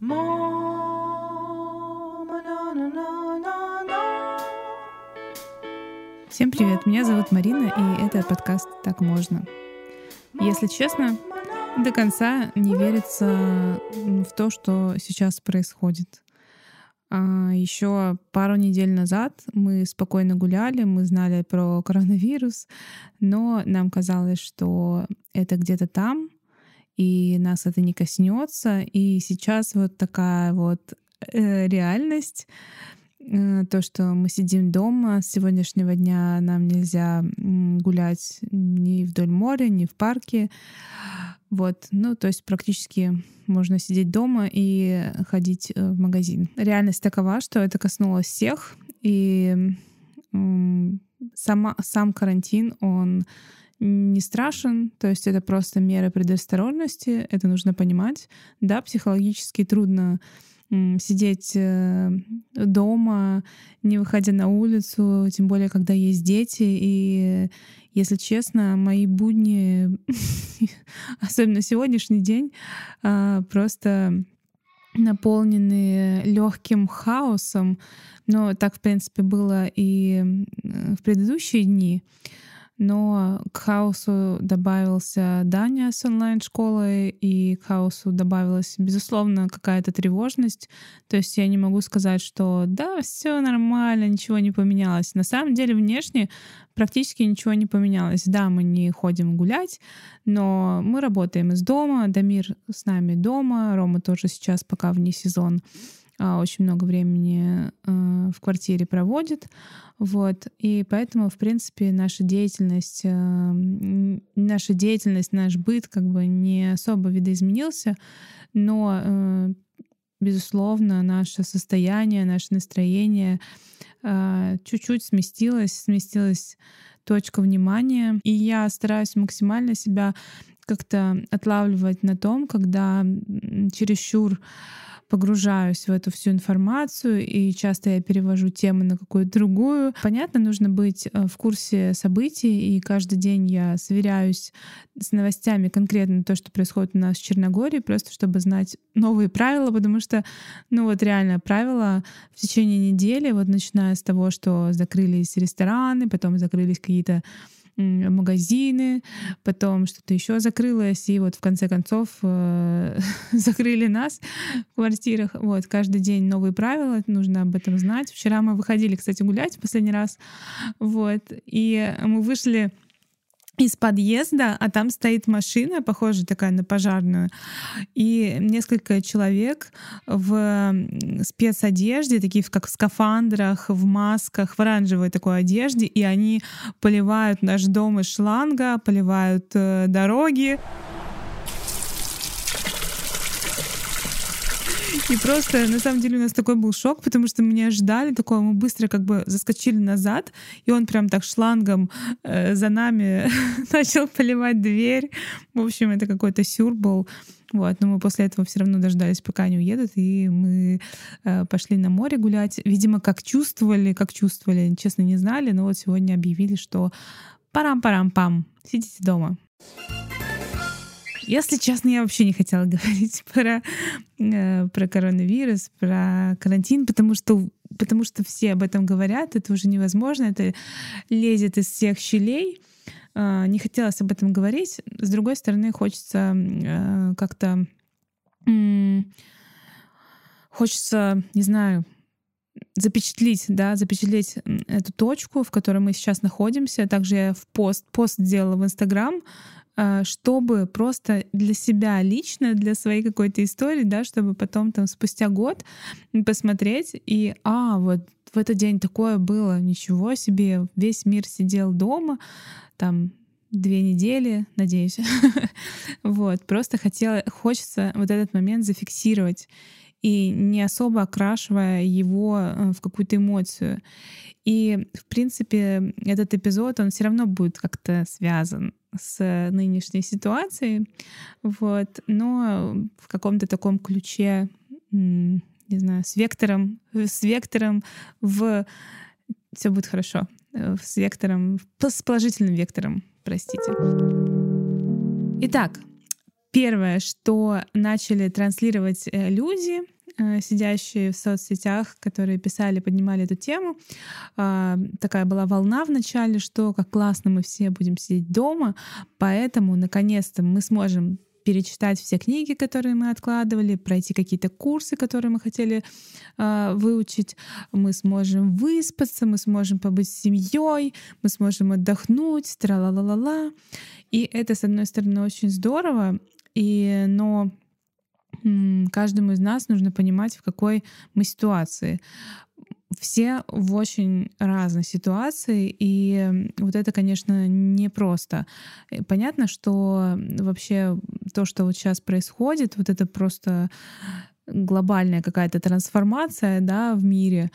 Всем привет, меня зовут Марина, и это подкаст «Так можно». Если честно, до конца не верится в то, что сейчас происходит. А еще пару недель назад мы спокойно гуляли, мы знали про коронавирус, но нам казалось, что это где-то там, и нас это не коснется. И сейчас вот такая вот э, реальность Э, то, что мы сидим дома, с сегодняшнего дня нам нельзя гулять ни вдоль моря, ни в парке. Вот, ну, то есть практически можно сидеть дома и ходить э, в магазин. Реальность такова, что это коснулось всех, и сама, сам карантин, он не страшен, то есть это просто мера предосторожности, это нужно понимать. Да, психологически трудно сидеть э, дома, не выходя на улицу, тем более, когда есть дети. И, если честно, мои будни, особенно сегодняшний день, а, просто наполнены легким хаосом. Но так, в принципе, было и в предыдущие дни но к хаосу добавился Даня с онлайн-школой, и к хаосу добавилась, безусловно, какая-то тревожность. То есть я не могу сказать, что да, все нормально, ничего не поменялось. На самом деле внешне практически ничего не поменялось. Да, мы не ходим гулять, но мы работаем из дома, Дамир с нами дома, Рома тоже сейчас пока вне сезон очень много времени э, в квартире проводит. Вот. И поэтому, в принципе, наша деятельность, э, наша деятельность, наш быт как бы не особо видоизменился, но, э, безусловно, наше состояние, наше настроение чуть-чуть сместилось, сместилась точка внимания. И я стараюсь максимально себя как-то отлавливать на том, когда чересчур погружаюсь в эту всю информацию, и часто я перевожу тему на какую-то другую. Понятно, нужно быть э, в курсе событий, и каждый день я сверяюсь с новостями конкретно то, что происходит у нас в Черногории, просто чтобы знать новые правила, потому что, ну вот реально правила в течение недели, вот начиная с того, что закрылись рестораны, потом закрылись какие-то магазины, потом что-то еще закрылось, и вот в конце концов э, закрыли нас в квартирах. Вот каждый день новые правила, нужно об этом знать. Вчера мы выходили, кстати, гулять в последний раз, вот, и мы вышли из подъезда, а там стоит машина, похожая такая на пожарную, и несколько человек в спецодежде, такие как в скафандрах, в масках, в оранжевой такой одежде, и они поливают наш дом из шланга, поливают э, дороги. И просто, на самом деле, у нас такой был шок, потому что мы не ожидали такого. Мы быстро как бы заскочили назад, и он прям так шлангом э, за нами начал поливать дверь. В общем, это какой-то сюр был. Вот, но мы после этого все равно дождались, пока они уедут, и мы э, пошли на море гулять. Видимо, как чувствовали, как чувствовали, честно, не знали, но вот сегодня объявили, что парам-парам-пам, сидите дома. Если честно, я вообще не хотела говорить про, э, про коронавирус, про карантин, потому что, потому что все об этом говорят, это уже невозможно, это лезет из всех щелей. Э, не хотелось об этом говорить. С другой стороны, хочется э, как-то... Э, хочется, не знаю, запечатлеть, да, запечатлеть эту точку, в которой мы сейчас находимся. Также я в пост, пост сделала в Инстаграм, чтобы просто для себя лично, для своей какой-то истории, да, чтобы потом там спустя год посмотреть и, а, вот в этот день такое было, ничего себе, весь мир сидел дома, там две недели, надеюсь. вот, просто хотела, хочется вот этот момент зафиксировать и не особо окрашивая его э, в какую-то эмоцию. И, в принципе, этот эпизод, он все равно будет как-то связан с нынешней ситуацией, вот, но в каком-то таком ключе, не знаю, с вектором, с вектором в все будет хорошо, э, с вектором, с положительным вектором, простите. Итак, Первое, что начали транслировать э, люди, сидящие в соцсетях, которые писали, поднимали эту тему. А, такая была волна в начале, что как классно мы все будем сидеть дома, поэтому наконец-то мы сможем перечитать все книги, которые мы откладывали, пройти какие-то курсы, которые мы хотели э, выучить. Мы сможем выспаться, мы сможем побыть с семьей, мы сможем отдохнуть, тра-ла-ла-ла-ла. И это, с одной стороны, очень здорово, и, но каждому из нас нужно понимать, в какой мы ситуации. Все в очень разной ситуации, и вот это, конечно, непросто. Понятно, что вообще то, что вот сейчас происходит, вот это просто глобальная какая-то трансформация да, в мире,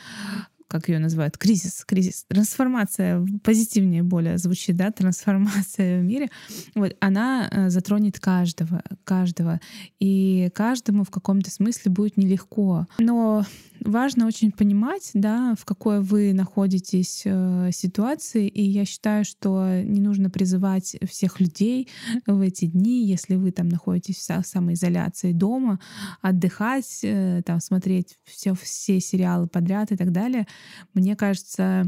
как ее называют, кризис, кризис, трансформация, позитивнее более звучит, да, трансформация в мире, вот, она э, затронет каждого, каждого, и каждому в каком-то смысле будет нелегко. Но важно очень понимать, да, в какой вы находитесь э, ситуации, и я считаю, что не нужно призывать всех людей в эти дни, если вы там находитесь в самоизоляции дома, отдыхать, э, там смотреть все, все сериалы подряд и так далее. Мне кажется,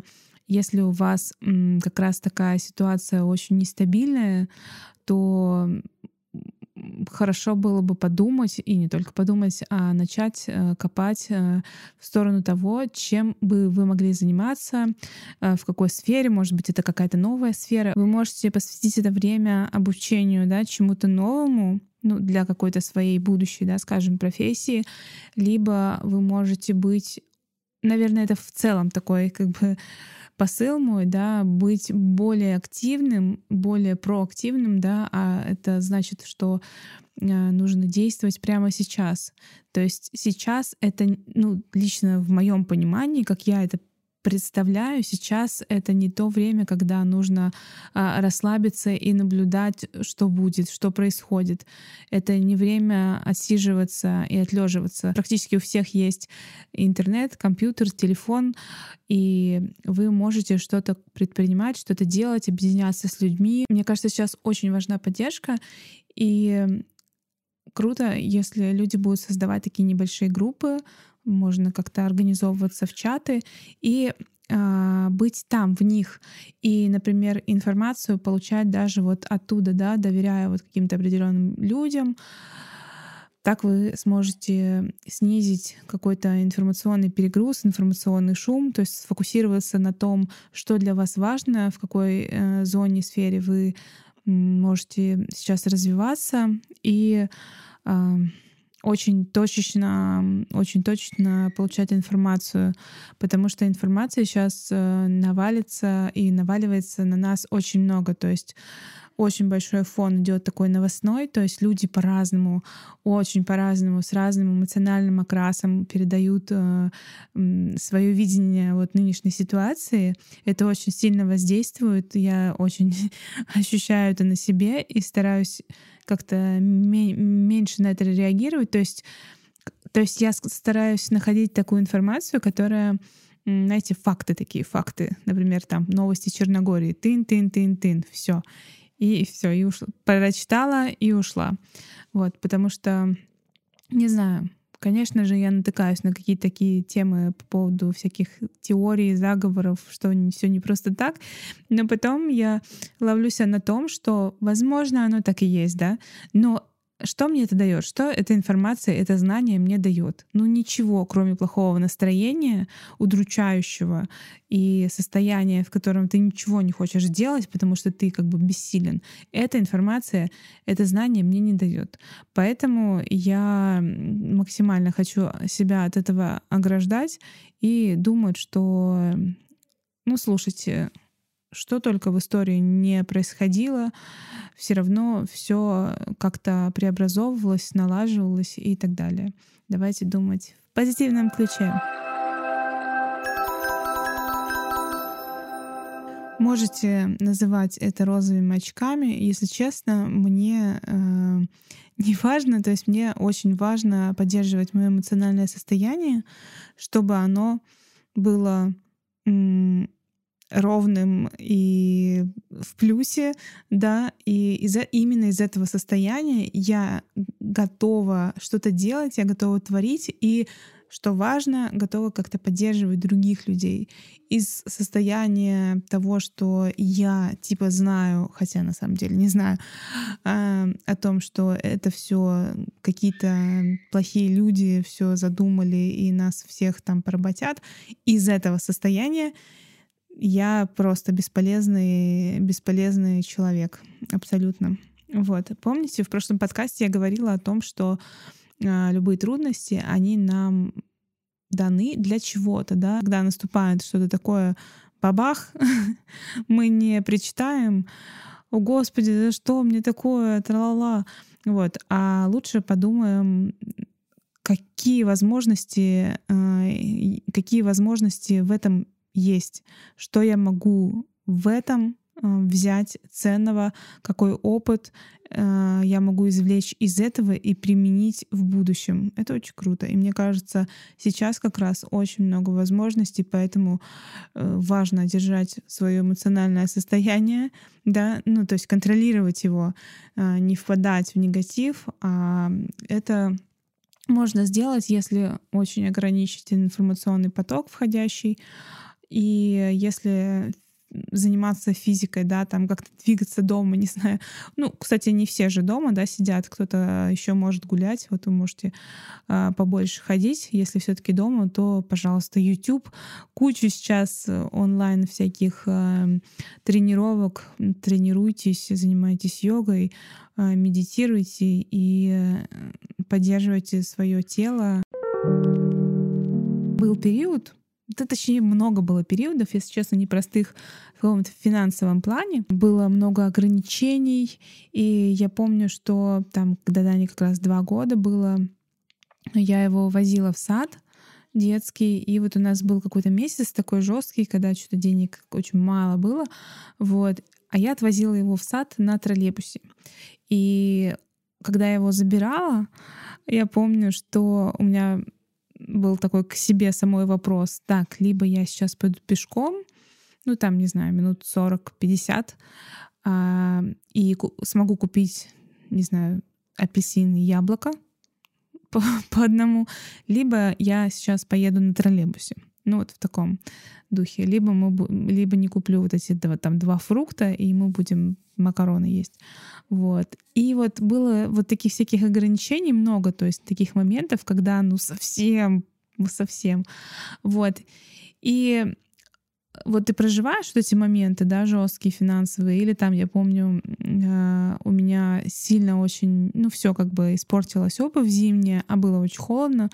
если у вас как раз такая ситуация очень нестабильная, то хорошо было бы подумать, и не только подумать, а начать э, копать э, в сторону того, чем бы вы могли заниматься, э, в какой сфере, может быть, это какая-то новая сфера. Вы можете посвятить это время обучению, да, чему-то новому, ну, для какой-то своей будущей, да, скажем, профессии, либо вы можете быть, наверное, это в целом такой, как бы, посыл мой, да, быть более активным, более проактивным, да, а это значит, что а, нужно действовать прямо сейчас. То есть сейчас это, ну, лично в моем понимании, как я это представляю, сейчас это не то время, когда нужно а, расслабиться и наблюдать, что будет, что происходит. Это не время отсиживаться и отлеживаться. Практически у всех есть интернет, компьютер, телефон, и вы можете что-то предпринимать, что-то делать, объединяться с людьми. Мне кажется, сейчас очень важна поддержка, и круто, если люди будут создавать такие небольшие группы, можно как-то организовываться в чаты и э, быть там в них и, например, информацию получать даже вот оттуда, да, доверяя вот каким-то определенным людям. Так вы сможете снизить какой-то информационный перегруз, информационный шум, то есть сфокусироваться на том, что для вас важно, в какой э, зоне, сфере вы можете сейчас развиваться и э, очень точечно, очень точно получать информацию, потому что информация сейчас э, навалится и наваливается на нас очень много. То есть очень большой фон идет такой новостной, то есть люди по-разному, очень по-разному, с разным эмоциональным окрасом передают э, свое видение вот нынешней ситуации. Это очень сильно воздействует, я очень ощущаю это на себе и стараюсь как-то меньше на это реагировать. То есть, то есть я стараюсь находить такую информацию, которая знаете, факты такие, факты. Например, там новости Черногории. Тын-тын-тын-тын. Все. И все, и ушла. Прочитала и ушла. Вот, потому что, не знаю, Конечно же, я натыкаюсь на какие-то такие темы по поводу всяких теорий, заговоров, что все не просто так. Но потом я ловлюсь на том, что, возможно, оно так и есть, да, но что мне это дает? Что эта информация, это знание мне дает? Ну ничего, кроме плохого настроения, удручающего и состояния, в котором ты ничего не хочешь делать, потому что ты как бы бессилен. Эта информация, это знание мне не дает. Поэтому я максимально хочу себя от этого ограждать и думать, что, ну слушайте, что только в истории не происходило, все равно все как-то преобразовывалось, налаживалось и так далее. Давайте думать в позитивном ключе. Можете называть это розовыми очками. Если честно, мне э, не важно, то есть мне очень важно поддерживать мое эмоциональное состояние, чтобы оно было ровным и в плюсе, да, и из именно из этого состояния я готова что-то делать, я готова творить, и что важно, готова как-то поддерживать других людей. Из состояния того, что я типа знаю, хотя на самом деле не знаю, э, о том, что это все какие-то плохие люди все задумали и нас всех там поработят, из этого состояния я просто бесполезный, бесполезный человек, абсолютно. Вот. Помните, в прошлом подкасте я говорила о том, что э, любые трудности, они нам даны для чего-то, да, когда наступает что-то такое, бабах, мы не причитаем, о господи, за что мне такое, тралала, вот, а лучше подумаем, какие возможности, э, какие возможности в этом есть, что я могу в этом э, взять ценного, какой опыт э, я могу извлечь из этого и применить в будущем. Это очень круто. И мне кажется, сейчас как раз очень много возможностей, поэтому э, важно держать свое эмоциональное состояние, да, ну то есть контролировать его, не впадать в негатив, а это можно сделать, если очень ограничить информационный поток входящий, и если заниматься физикой, да, там как-то двигаться дома, не знаю. Ну, кстати, не все же дома, да, сидят, кто-то еще может гулять, вот вы можете э, побольше ходить. Если все-таки дома, то, пожалуйста, YouTube. Кучу сейчас онлайн всяких э, тренировок. Тренируйтесь, занимайтесь йогой, э, медитируйте и э, поддерживайте свое тело. Был период, да, точнее, много было периодов, если честно, непростых в каком-то финансовом плане. Было много ограничений, и я помню, что там, когда Дане как раз два года было, я его возила в сад детский, и вот у нас был какой-то месяц такой жесткий, когда что-то денег очень мало было, вот, а я отвозила его в сад на троллейбусе. И когда я его забирала, я помню, что у меня был такой к себе самой вопрос. Так, либо я сейчас пойду пешком, ну там, не знаю, минут 40-50, а, и ку- смогу купить, не знаю, апельсин и яблоко по, по одному, либо я сейчас поеду на троллейбусе. Ну вот в таком духе. Либо, мы, либо не куплю вот эти два, там, два фрукта, и мы будем макароны есть. Вот. И вот было вот таких всяких ограничений много, то есть таких моментов, когда ну совсем, ну совсем. Вот. И вот ты проживаешь вот эти моменты, да, жесткие финансовые, или там, я помню, э, у меня сильно очень, ну, все как бы испортилась обувь зимняя, а было очень холодно,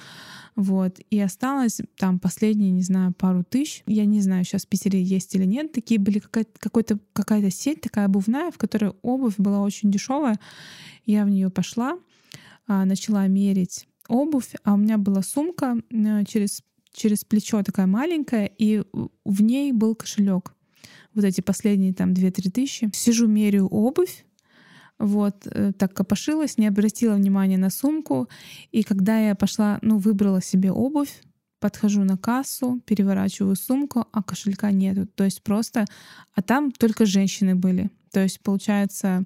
вот, и осталось там последние, не знаю, пару тысяч, я не знаю, сейчас в Питере есть или нет, такие были какая-то, какой-то, какая-то сеть такая обувная, в которой обувь была очень дешевая, я в нее пошла, а, начала мерить обувь, а у меня была сумка через через плечо такая маленькая, и в ней был кошелек. Вот эти последние там 2-3 тысячи. Сижу, меряю обувь, вот, э, так копошилась, не обратила внимания на сумку. И когда я пошла, ну, выбрала себе обувь, подхожу на кассу, переворачиваю сумку, а кошелька нету. То есть просто... А там только женщины были. То есть, получается,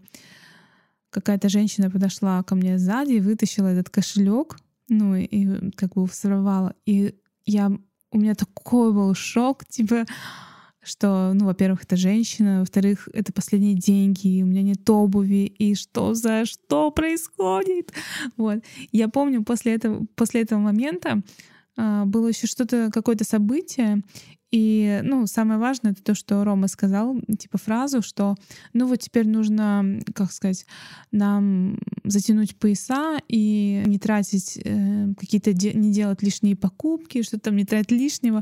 какая-то женщина подошла ко мне сзади, вытащила этот кошелек, ну и как бы сорвала. И я, у меня такой был шок, типа, что, ну, во-первых, это женщина, во-вторых, это последние деньги, и у меня нет обуви, и что за что происходит? Вот. Я помню, после этого, после этого момента э, было еще что-то, какое-то событие, и, ну, самое важное это то, что Рома сказал, типа фразу, что, ну вот теперь нужно, как сказать, нам затянуть пояса и не тратить э, какие-то, де- не делать лишние покупки, что там не тратить лишнего,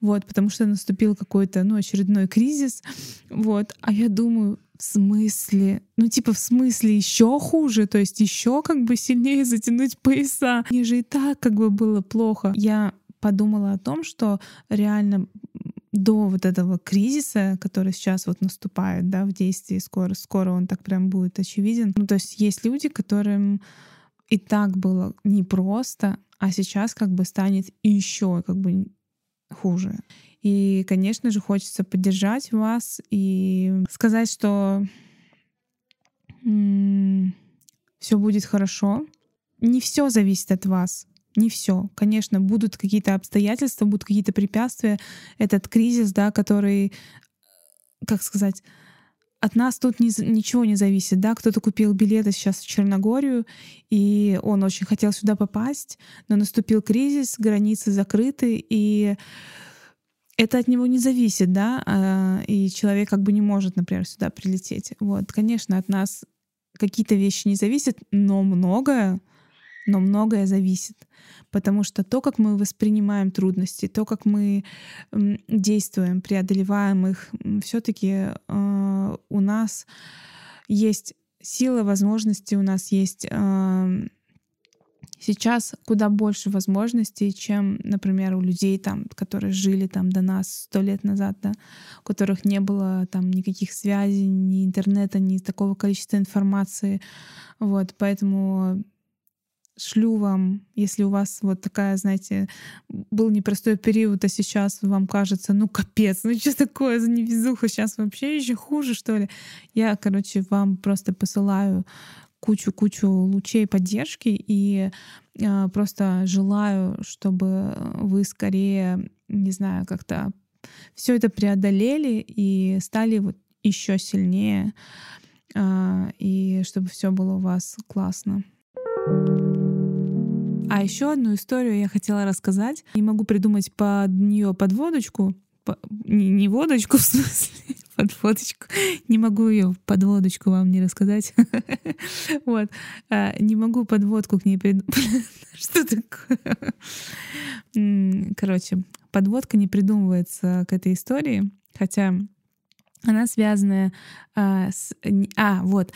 вот, потому что наступил какой-то, ну, очередной кризис, вот, а я думаю, в смысле? Ну, типа, в смысле еще хуже, то есть еще как бы сильнее затянуть пояса. Мне же и так как бы было плохо. Я подумала о том, что реально до вот этого кризиса, который сейчас вот наступает, да, в действии скоро, скоро он так прям будет очевиден. Ну, то есть есть люди, которым и так было непросто, а сейчас как бы станет еще как бы хуже. И, конечно же, хочется поддержать вас и сказать, что все будет хорошо. Не все зависит от вас. Не все. Конечно, будут какие-то обстоятельства, будут какие-то препятствия. Этот кризис, да, который, как сказать, от нас тут ни, ничего не зависит, да, кто-то купил билеты сейчас в Черногорию, и он очень хотел сюда попасть, но наступил кризис, границы закрыты, и это от него не зависит, да, а, и человек как бы не может, например, сюда прилететь. Вот, конечно, от нас какие-то вещи не зависят, но многое, но многое зависит. Потому что то, как мы воспринимаем трудности, то, как мы действуем, преодолеваем их, все-таки э, у нас есть сила, возможности, у нас есть э, сейчас куда больше возможностей, чем, например, у людей, там, которые жили там до нас сто лет назад, да, у которых не было там никаких связей, ни интернета, ни такого количества информации. Вот, поэтому шлю вам, если у вас вот такая, знаете, был непростой период, а сейчас вам кажется, ну капец, ну что такое за невезуха, сейчас вообще еще хуже, что ли. Я, короче, вам просто посылаю кучу-кучу лучей поддержки и э, просто желаю, чтобы вы скорее, не знаю, как-то все это преодолели и стали вот еще сильнее, э, и чтобы все было у вас классно. А еще одну историю я хотела рассказать. Не могу придумать под нее подводочку, по, не, не водочку в смысле, подводочку. Не могу ее подводочку вам не рассказать. Вот. А, не могу подводку к ней придумать. Что такое? Короче, подводка не придумывается к этой истории, хотя она связана а, с... А, вот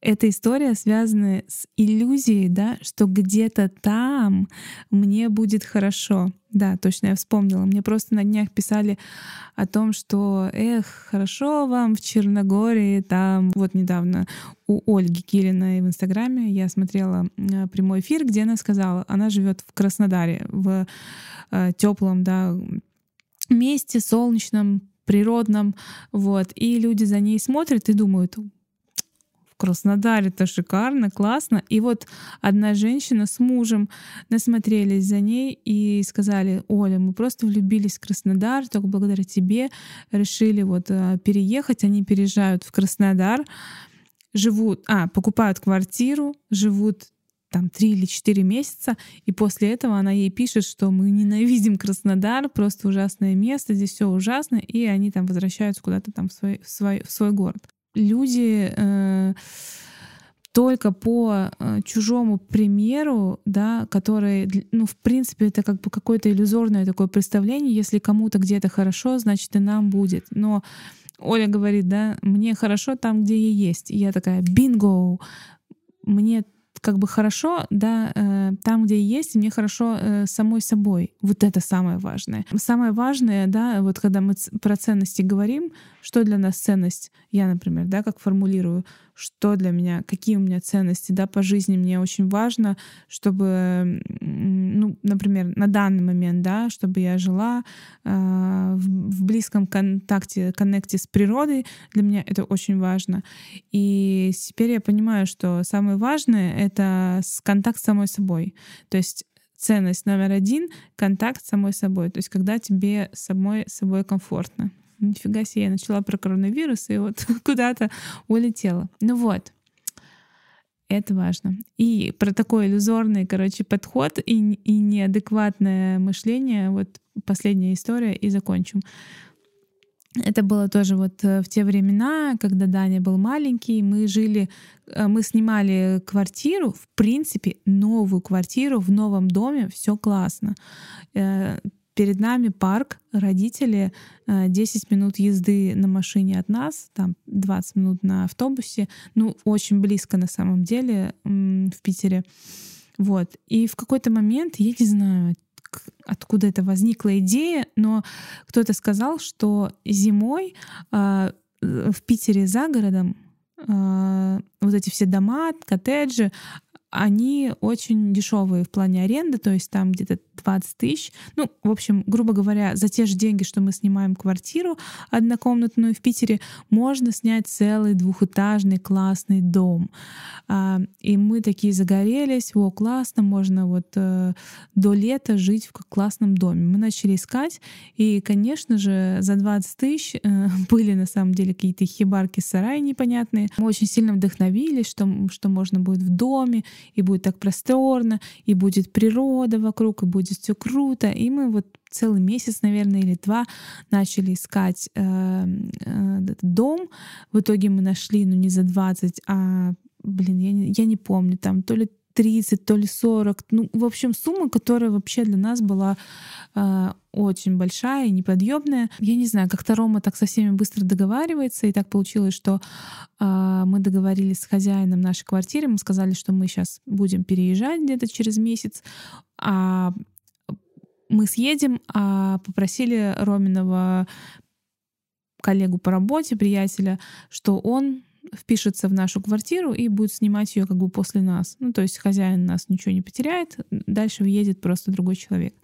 эта история связана с иллюзией, да, что где-то там мне будет хорошо. Да, точно я вспомнила. Мне просто на днях писали о том, что, эх, хорошо вам в Черногории, там вот недавно у Ольги Кириной в Инстаграме я смотрела э, прямой эфир, где она сказала, она живет в Краснодаре, в э, теплом, да, месте солнечном, природном, вот, и люди за ней смотрят и думают, Краснодаре это шикарно, классно. И вот одна женщина с мужем насмотрелись за ней и сказали, Оля, мы просто влюбились в Краснодар, только благодаря тебе решили вот э, переехать. Они переезжают в Краснодар, живут, а, покупают квартиру, живут там три или четыре месяца, и после этого она ей пишет, что мы ненавидим Краснодар, просто ужасное место, здесь все ужасно, и они там возвращаются куда-то там в свой, в свой, в свой город люди э, только по э, чужому примеру, да, который, ну, в принципе, это как бы какое-то иллюзорное такое представление, если кому-то где-то хорошо, значит и нам будет. Но Оля говорит, да, мне хорошо там, где я есть. И я такая, бинго, мне как бы хорошо, да, э, там, где есть, мне хорошо э, самой собой. Вот это самое важное. Самое важное, да, вот когда мы про ценности говорим, что для нас ценность, я, например, да, как формулирую, что для меня, какие у меня ценности, да, по жизни мне очень важно, чтобы, ну, например, на данный момент, да, чтобы я жила э, в, в близком контакте, коннекте с природой, для меня это очень важно. И теперь я понимаю, что самое важное — это контакт с самой собой. То есть ценность номер один — контакт с самой собой. То есть когда тебе самой собой комфортно нифига себе, я начала про коронавирус и вот куда-то улетела. Ну вот, это важно. И про такой иллюзорный, короче, подход и, и неадекватное мышление, вот последняя история, и закончим. Это было тоже вот э, в те времена, когда Даня был маленький, мы жили, э, мы снимали квартиру, в принципе, новую квартиру в новом доме, все классно. Э, Перед нами парк, родители, 10 э, минут езды на машине от нас, там 20 минут на автобусе, ну, очень близко на самом деле в Питере. Вот. И в какой-то момент, я не знаю, откуда это возникла идея, но кто-то сказал, что зимой э, в Питере за городом э, вот эти все дома, коттеджи, они очень дешевые в плане аренды, то есть там где-то 20 тысяч. Ну, в общем, грубо говоря, за те же деньги, что мы снимаем квартиру однокомнатную в Питере, можно снять целый двухэтажный классный дом. А, и мы такие загорелись, о, классно, можно вот э, до лета жить в классном доме. Мы начали искать, и, конечно же, за 20 тысяч э, были на самом деле какие-то хибарки, сараи непонятные. Мы очень сильно вдохновились, что, что можно будет в доме, и будет так просторно, и будет природа вокруг, и будет все круто. И мы вот целый месяц, наверное, или два начали искать э, дом. В итоге мы нашли, ну не за 20, а, блин, я не, я не помню, там то ли 30, то ли 40. Ну, в общем, сумма, которая вообще для нас была э, очень большая и неподъемная. Я не знаю, как-то Рома так со всеми быстро договаривается, и так получилось, что э, мы договорились с хозяином нашей квартиры, мы сказали, что мы сейчас будем переезжать где-то через месяц, а мы съедем, а попросили Роминого коллегу по работе, приятеля, что он впишется в нашу квартиру и будет снимать ее как бы после нас. Ну, то есть хозяин нас ничего не потеряет, дальше въедет просто другой человек.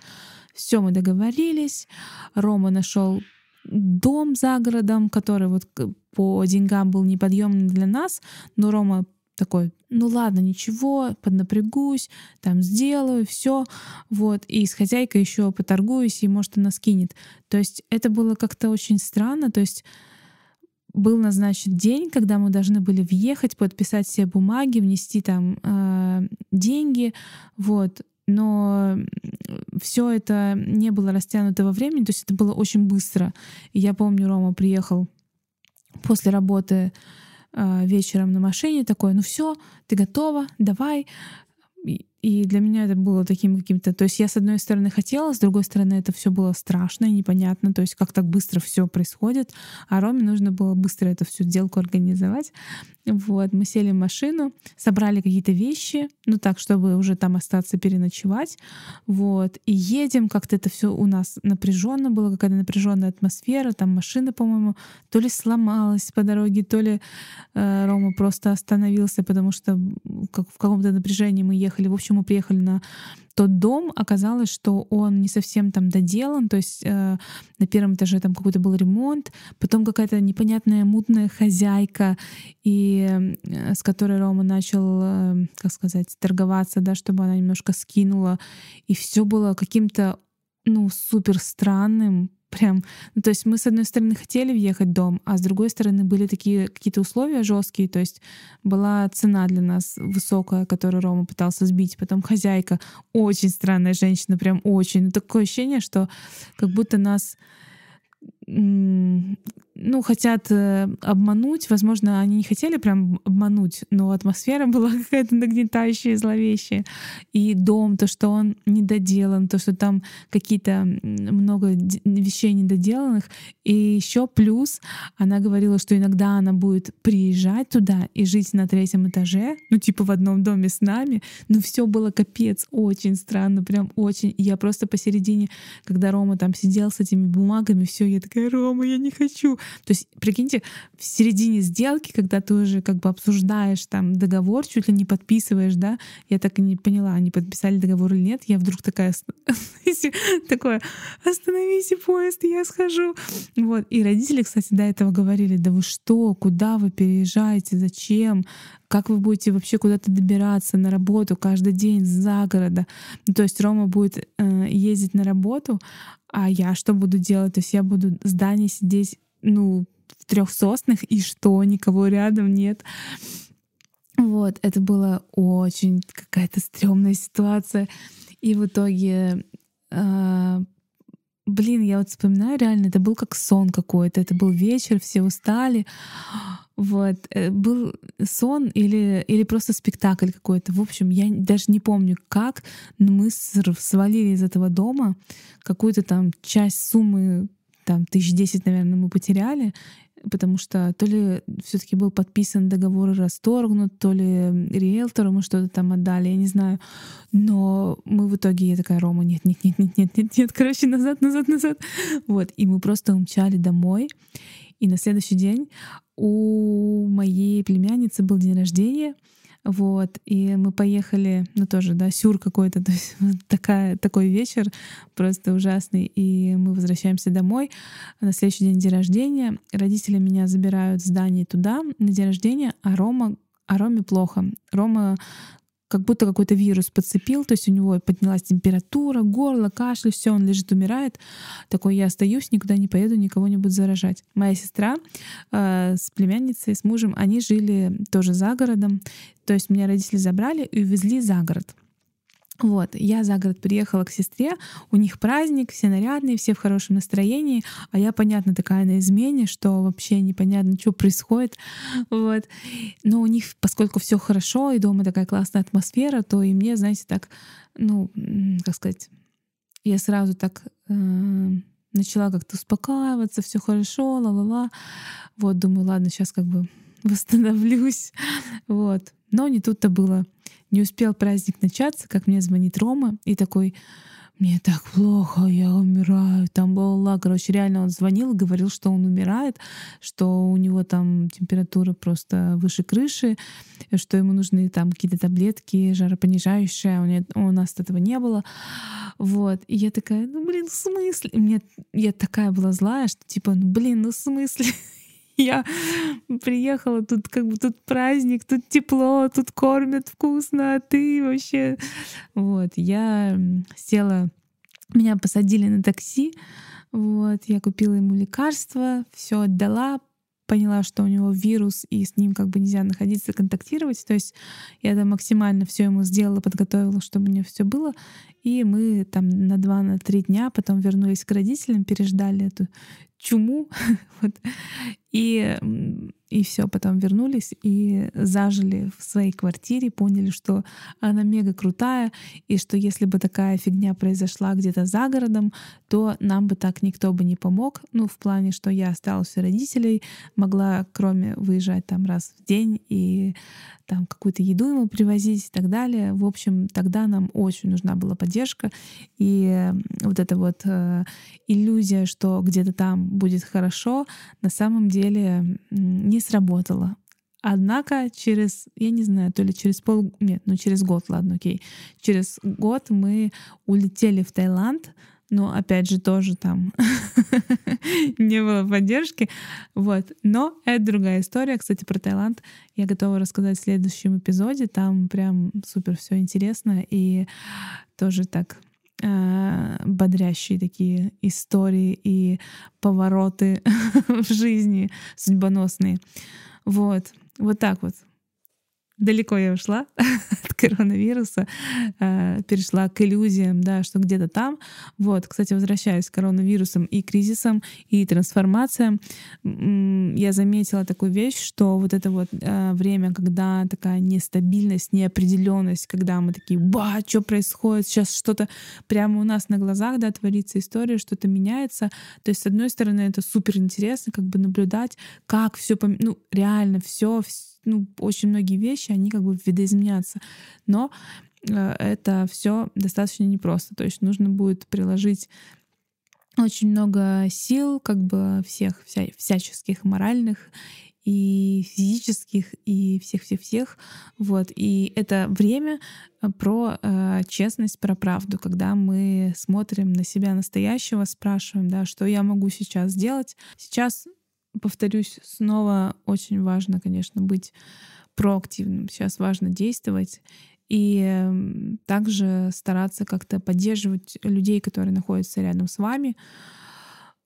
Все, мы договорились. Рома нашел дом за городом, который вот по деньгам был неподъемный для нас, но Рома такой, ну ладно, ничего, поднапрягусь, там сделаю, все, вот, и с хозяйкой еще поторгуюсь, и может она скинет. То есть это было как-то очень странно, то есть был назначен день, когда мы должны были въехать, подписать все бумаги, внести там э, деньги, вот. Но все это не было растянуто во времени, то есть это было очень быстро. И я помню, Рома приехал после работы вечером на машине такой, ну все, ты готова, давай. И для меня это было таким каким-то... То есть я, с одной стороны, хотела, с другой стороны, это все было страшно и непонятно. То есть как так быстро все происходит. А Роме нужно было быстро эту всю сделку организовать. Вот, мы сели в машину, собрали какие-то вещи, ну так, чтобы уже там остаться переночевать. Вот, и едем, как-то это все у нас напряженно было, какая-то напряженная атмосфера. Там машина, по-моему, то ли сломалась по дороге, то ли э, Рома просто остановился, потому что как в каком-то напряжении мы ехали. В общем, мы приехали на тот дом, оказалось, что он не совсем там доделан, то есть э, на первом этаже там какой-то был ремонт, потом какая-то непонятная мутная хозяйка, и э, с которой Рома начал, э, как сказать, торговаться, да, чтобы она немножко скинула, и все было каким-то ну, супер странным, прям, ну, то есть мы с одной стороны хотели въехать в дом, а с другой стороны были такие какие-то условия жесткие, то есть была цена для нас высокая, которую Рома пытался сбить, потом хозяйка очень странная женщина, прям очень, ну такое ощущение, что как будто нас ну, хотят э, обмануть. Возможно, они не хотели прям обмануть, но атмосфера была какая-то нагнетающая, зловещая. И дом, то, что он недоделан, то, что там какие-то много вещей недоделанных. И еще плюс она говорила, что иногда она будет приезжать туда и жить на третьем этаже, ну, типа в одном доме с нами. Но все было капец, очень странно, прям очень. Я просто посередине, когда Рома там сидел с этими бумагами, все, я такая, Рома, я не хочу. То есть, прикиньте, в середине сделки, когда ты уже как бы обсуждаешь там договор, чуть ли не подписываешь, да, я так и не поняла, они подписали договор или нет, я вдруг такая, такое, остановите поезд, я схожу. Вот. И родители, кстати, до этого говорили, да вы что, куда вы переезжаете, зачем, как вы будете вообще куда-то добираться на работу каждый день за города. Ну, то есть Рома будет э, ездить на работу, а я что буду делать? То есть я буду в здании сидеть ну, в трех соснах, и что, никого рядом нет. Вот, это была очень какая-то стрёмная ситуация. И в итоге, э, блин, я вот вспоминаю реально, это был как сон какой-то. Это был вечер, все устали. Вот, э, был сон или, или просто спектакль какой-то. В общем, я даже не помню как, но мы свалили из этого дома какую-то там часть суммы там тысяч десять, наверное, мы потеряли, потому что то ли все таки был подписан договор и расторгнут, то ли риэлтору мы что-то там отдали, я не знаю. Но мы в итоге, я такая, Рома, нет, нет, нет, нет, нет, нет, короче, назад, назад, назад. Вот, и мы просто умчали домой. И на следующий день у моей племянницы был день рождения, Вот, и мы поехали, ну тоже, да, сюр какой-то, то есть такая, такой вечер просто ужасный, и мы возвращаемся домой. На следующий день день рождения, родители меня забирают в здание туда на день рождения, а Рома, а Роме плохо. Рома как будто какой-то вирус подцепил, то есть у него поднялась температура, горло, кашель, все, он лежит, умирает. Такой, я остаюсь, никуда не поеду, никого не буду заражать. Моя сестра э, с племянницей, с мужем, они жили тоже за городом, то есть меня родители забрали и увезли за город. Вот, я за город приехала к сестре, у них праздник, все нарядные, все в хорошем настроении, а я, понятно, такая на измене, что вообще непонятно, что происходит. Вот. Но у них, поскольку все хорошо, и дома такая классная атмосфера, то и мне, знаете, так, ну, как сказать, я сразу так э, начала как-то успокаиваться, все хорошо, ла-ла-ла. Вот, думаю, ладно, сейчас как бы восстановлюсь. Вот. Но не тут-то было. Не успел праздник начаться, как мне звонит Рома и такой, мне так плохо, я умираю, там была, короче, реально он звонил говорил, что он умирает, что у него там температура просто выше крыши, что ему нужны там какие-то таблетки жаропонижающие, а у, у нас этого не было, вот, и я такая, ну блин, в смысле? И мне, я такая была злая, что типа, ну блин, ну в смысле? Я приехала, тут как бы тут праздник, тут тепло, тут кормят вкусно, а ты вообще... Вот, я села, меня посадили на такси, вот, я купила ему лекарства, все отдала, поняла, что у него вирус, и с ним как бы нельзя находиться, контактировать. То есть я там максимально все ему сделала, подготовила, чтобы у него все было. И мы там на два, на три дня потом вернулись к родителям, переждали эту чуму. вот. И, и все, потом вернулись и зажили в своей квартире, поняли, что она мега крутая, и что если бы такая фигня произошла где-то за городом, то нам бы так никто бы не помог. Ну, в плане, что я осталась у родителей, могла, кроме выезжать там раз в день и там какую-то еду ему привозить и так далее. В общем, тогда нам очень нужна была поддержка. И вот эта вот э, иллюзия, что где-то там будет хорошо, на самом деле не сработала. Однако через, я не знаю, то ли через пол, нет, ну через год, ладно, окей, через год мы улетели в Таиланд, но опять же тоже там не было поддержки. Вот. Но это другая история. Кстати, про Таиланд я готова рассказать в следующем эпизоде. Там прям супер все интересно и тоже так э, бодрящие такие истории и повороты в жизни судьбоносные. Вот. Вот так вот далеко я ушла от коронавируса, э, перешла к иллюзиям, да, что где-то там. Вот, кстати, возвращаюсь к коронавирусам и кризисам, и трансформациям. Я заметила такую вещь, что вот это вот э, время, когда такая нестабильность, неопределенность, когда мы такие, ба, что происходит, сейчас что-то прямо у нас на глазах, да, творится история, что-то меняется. То есть, с одной стороны, это супер интересно, как бы наблюдать, как все, пом... ну, реально все, все ну, очень многие вещи, они как бы видоизменятся. Но э, это все достаточно непросто. То есть нужно будет приложить очень много сил, как бы всех, вся, всяческих моральных и физических, и всех-всех-всех. Вот. И это время э, про э, честность, про правду, когда мы смотрим на себя настоящего, спрашиваем, да, что я могу сейчас сделать. Сейчас повторюсь, снова очень важно, конечно, быть проактивным. Сейчас важно действовать и также стараться как-то поддерживать людей, которые находятся рядом с вами.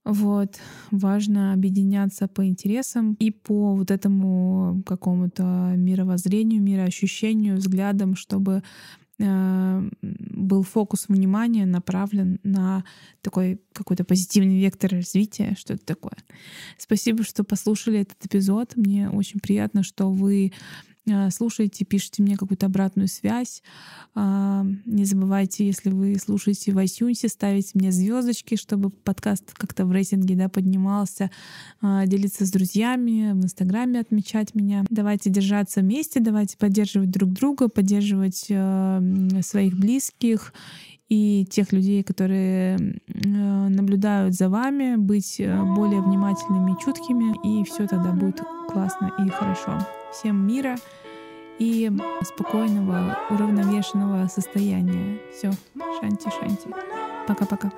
Вот. Важно объединяться по интересам и по вот этому какому-то мировоззрению, мироощущению, взглядам, чтобы был фокус внимания направлен на такой какой-то позитивный вектор развития, что это такое. Спасибо, что послушали этот эпизод. Мне очень приятно, что вы Э, слушаете, пишите мне какую-то обратную связь. А, не забывайте, если вы слушаете в iTunes, ставить мне звездочки, чтобы подкаст как-то в рейтинге да, поднимался, а, делиться с друзьями, в Инстаграме отмечать меня. Давайте держаться вместе, давайте поддерживать друг друга, поддерживать э, своих близких и тех людей, которые э, наблюдают за вами, быть более внимательными и чуткими, и все тогда будет классно и хорошо. Всем мира и спокойного, уравновешенного состояния. Все, шанти-шанти. Пока-пока.